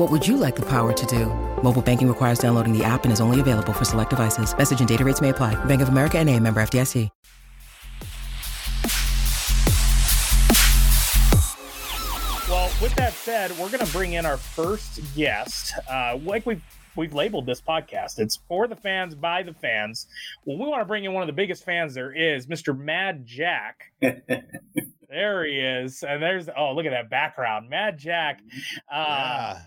What would you like the power to do? Mobile banking requires downloading the app and is only available for select devices. Message and data rates may apply. Bank of America and a member FDIC. Well, with that said, we're going to bring in our first guest. Uh, like we've we've labeled this podcast, it's for the fans by the fans. Well, we want to bring in one of the biggest fans there is, Mr. Mad Jack. there he is, and there's oh look at that background, Mad Jack. Uh, yeah.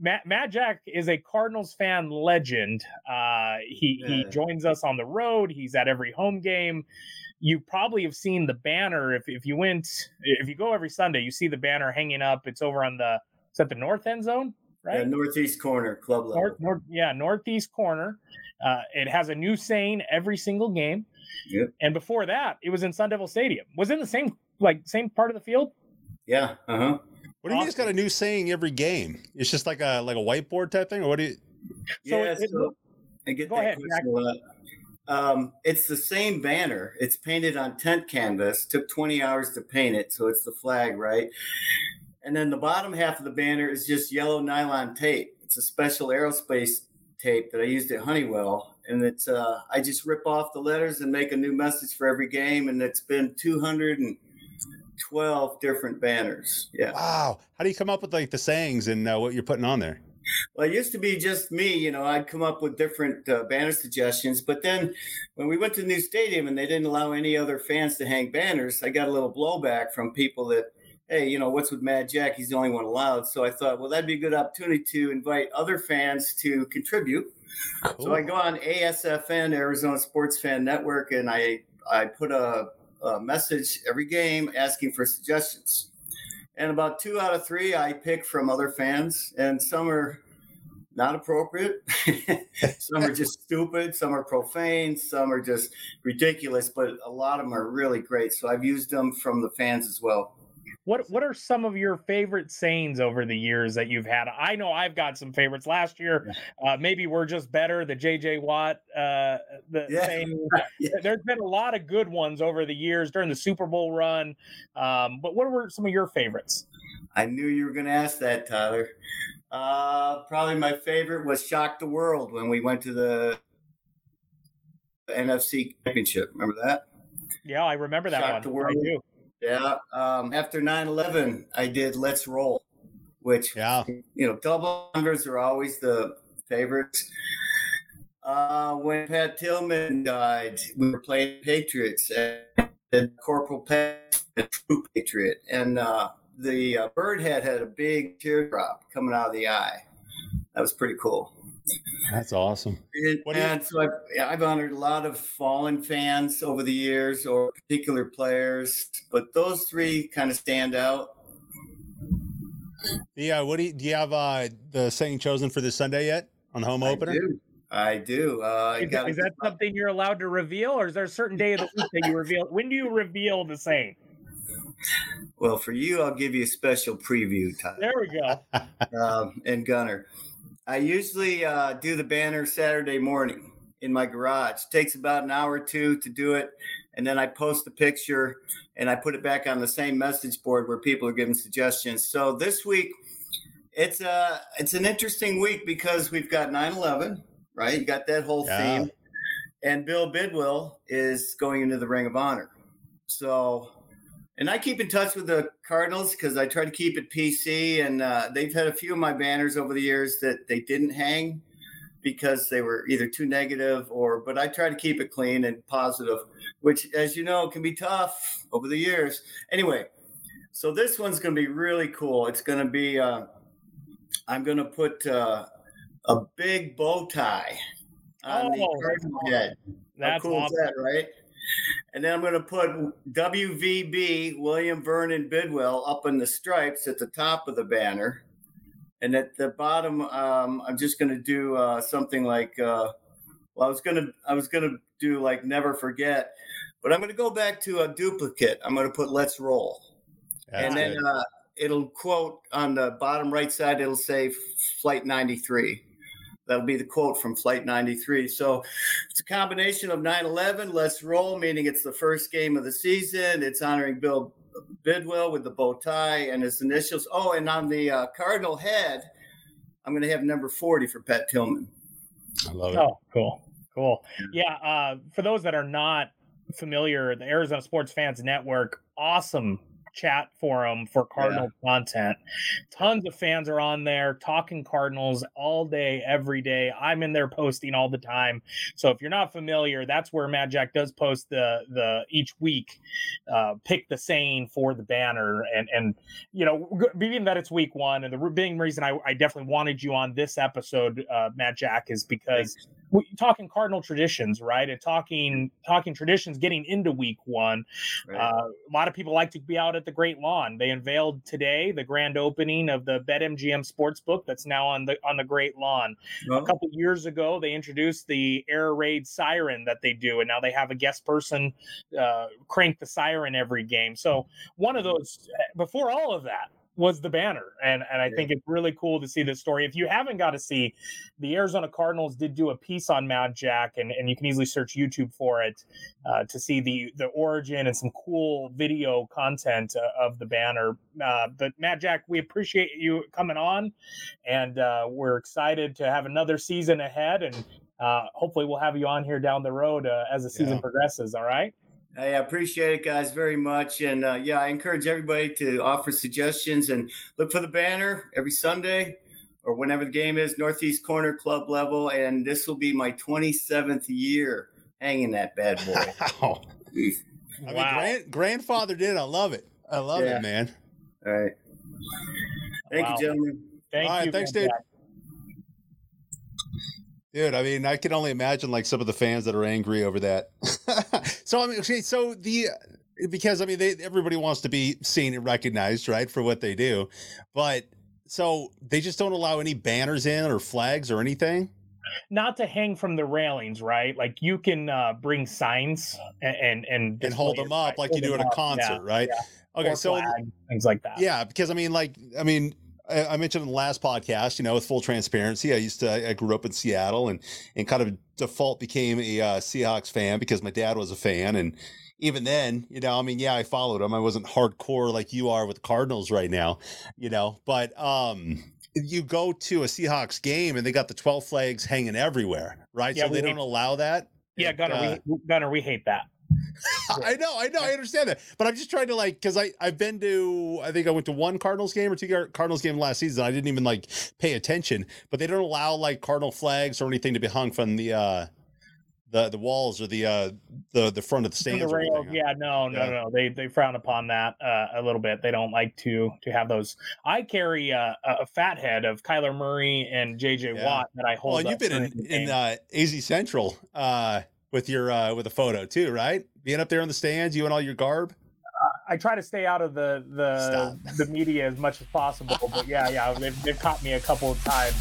Matt, Mad Jack is a Cardinals fan legend. Uh, he he joins us on the road. He's at every home game. You probably have seen the banner if if you went if you go every Sunday, you see the banner hanging up. It's over on the is that the north end zone, right? Yeah, northeast corner club level. north, north, yeah, northeast corner. Uh, it has a new saying every single game. Yep. And before that, it was in Sun Devil Stadium. Was in the same like same part of the field? Yeah. Uh huh. What do you mean it's got a new saying every game? It's just like a like a whiteboard type thing, or what do you? So yeah. it- so I get Go that ahead. Um, it's the same banner. It's painted on tent canvas. Took 20 hours to paint it, so it's the flag, right? And then the bottom half of the banner is just yellow nylon tape. It's a special aerospace tape that I used at Honeywell, and it's uh, I just rip off the letters and make a new message for every game, and it's been 212 different banners. Yeah. Wow, how do you come up with like the sayings and uh, what you're putting on there? Well, it used to be just me. You know, I'd come up with different uh, banner suggestions. But then when we went to the new stadium and they didn't allow any other fans to hang banners, I got a little blowback from people that, hey, you know, what's with Mad Jack? He's the only one allowed. So I thought, well, that'd be a good opportunity to invite other fans to contribute. So I go on ASFN, Arizona Sports Fan Network, and I, I put a, a message every game asking for suggestions. And about two out of three I pick from other fans, and some are not appropriate. some are just stupid. Some are profane. Some are just ridiculous. But a lot of them are really great. So I've used them from the fans as well. What what are some of your favorite sayings over the years that you've had? I know I've got some favorites. Last year, uh, maybe we're just better. The JJ Watt, uh, the Yeah. saying. Yeah. There's been a lot of good ones over the years during the Super Bowl run. Um, but what were some of your favorites? I knew you were going to ask that, Tyler. Uh, probably my favorite was "Shock the World" when we went to the NFC Championship. Remember that? Yeah, I remember that Shock one. the world. Yeah. Um, after 9-11, I did "Let's Roll," which Yeah, you know, double numbers are always the favorites. Uh, when Pat Tillman died, we were playing Patriots and Corporal Pat, a true Patriot, and uh, the uh, bird head had a big teardrop coming out of the eye. That was pretty cool. That's awesome. And, What do you- so I've, I've honored a lot of fallen fans over the years or particular players, but those three kind of stand out. Yeah, what do you, do you have uh, the saying chosen for this Sunday yet on the home opener? I do. I do. Uh, Is, gotta is that my- something you're allowed to reveal, or is there a certain day of the week that you reveal? When do you reveal the saying? Well, for you, I'll give you a special preview, Tyler There we go. um, and Gunner. I usually uh, do the banner Saturday morning in my garage. takes about an hour or two to do it, and then I post the picture and I put it back on the same message board where people are giving suggestions. So this week, it's a it's an interesting week because we've got 9/11, right? You got that whole Yeah. theme, and Bill Bidwell is going into the Ring of Honor. So and I keep in touch with the Cardinals because I try to keep it PC. And uh, they've had a few of my banners over the years that they didn't hang because they were either too negative or, but I try to keep it clean and positive. which, as you know, can be tough over the years. Anyway, so this one's going to be really cool. It's going to be, uh, I'm going to put uh, a big bow tie on Oh, the cardinal head. How cool awesome. is that, right? And then I'm going to put WVB William Vernon Bidwell up in the stripes at the top of the banner, and at the bottom, um, I'm just going to do uh, something like. Uh, well, I was gonna, I was gonna do like never forget, but I'm going to go back to a duplicate. I'm going to put "Let's Roll," That's and then uh, it'll quote on the bottom right side. It'll say "Flight 93." That'll be the quote from Flight 93. So it's a combination of 9 11, Let's Roll, meaning it's the first game of the season. It's honoring Bill Bidwell with the bow tie and his initials. Oh, and on the uh, Cardinal head, I'm going to have number 40 for Pat Tillman. I love it. Oh, cool, cool. Yeah, uh, for those that are not familiar, the Arizona Sports Fans Network, awesome chat forum for Cardinal content. Tons of fans are on there talking Cardinals all day, every day. I'm in there posting all the time. So if you're not familiar, that's where Mad Jack does post the the each week uh, pick the saying for the banner and and you know being that it's week one and the being reason I, I definitely wanted you on this episode, uh, Mad Jack, is because we talking cardinal traditions right and talking talking traditions getting into week one Right? uh, a lot of people like to be out at the great lawn. They unveiled today the grand opening of the betmgm sportsbook that's now on the on the great lawn. Well, a couple years ago they introduced the air raid siren that they do and now they have a guest person uh, crank the siren every game. So one of those before all of that was the banner and and i Yeah. think it's really cool to see this story if you haven't got to see the arizona cardinals did do a piece on mad jack and, and you can easily search youtube for it uh, to see the the origin and some cool video content uh, of the banner uh, but mad jack we appreciate you coming on and uh, we're excited to have another season ahead and uh, hopefully we'll have you on here down the road uh, as the season Yeah. progresses all right I appreciate it, guys, very much. And uh, yeah, I encourage everybody to offer suggestions and look for the banner every Sunday or whenever the game is, Northeast Corner Club level. And this will be my 27th year hanging that bad boy. Wow. I mean, grand, grandfather did. I love it. I love Yeah. it, man. All right. Thank Wow. you, gentlemen. thank All right, you thanks, Mad dude. I mean, I can only imagine like some of the fans that are angry over that. so I mean, okay, so the because I mean, they everybody wants to be seen and recognized, right, for what they do, but so they just don't allow any banners in or flags or anything. not to hang from the railings, right? Like you can uh, bring signs and and and, and hold them up like you do at a concert, yeah, right? yeah. Okay, Or so flag, things like that. yeah, because I mean, like, I mean, I, I mentioned in the last podcast, you know, with full transparency, I used to, I grew up in Seattle and and kind of default became a uh, Seahawks fan because my dad was a fan, and even then, you know, I mean, yeah, I followed him. I wasn't hardcore like you are with the Cardinals right now, you know, but um. You go to a Seahawks game and they got the 12 flags hanging everywhere, right? Yeah, so they we- don't allow that. yeah, Gunner, uh, we Gunner, we hate that. I know, I know, I understand that, but I'm just trying to like because I I've been to I think I went to one Cardinals game or two Cardinals game last season. I didn't even like pay attention, but they don't allow like Cardinal flags or anything to be hung from the uh the the walls or the uh the the front of the stands. the rails, yeah, no, no, Yeah. no. They they frown upon that uh, a little bit. They don't like to to have those. I carry a, a fat head of Kyler Murray and JJ Yeah. Watt that I hold. Well, and you've been in in uh, AZ Central uh with your uh with a photo too, right? Being up there in the stands, you and all your garb. I try to stay out of the the Stop. the media as much as possible. But yeah, yeah, they've, they've caught me a couple of times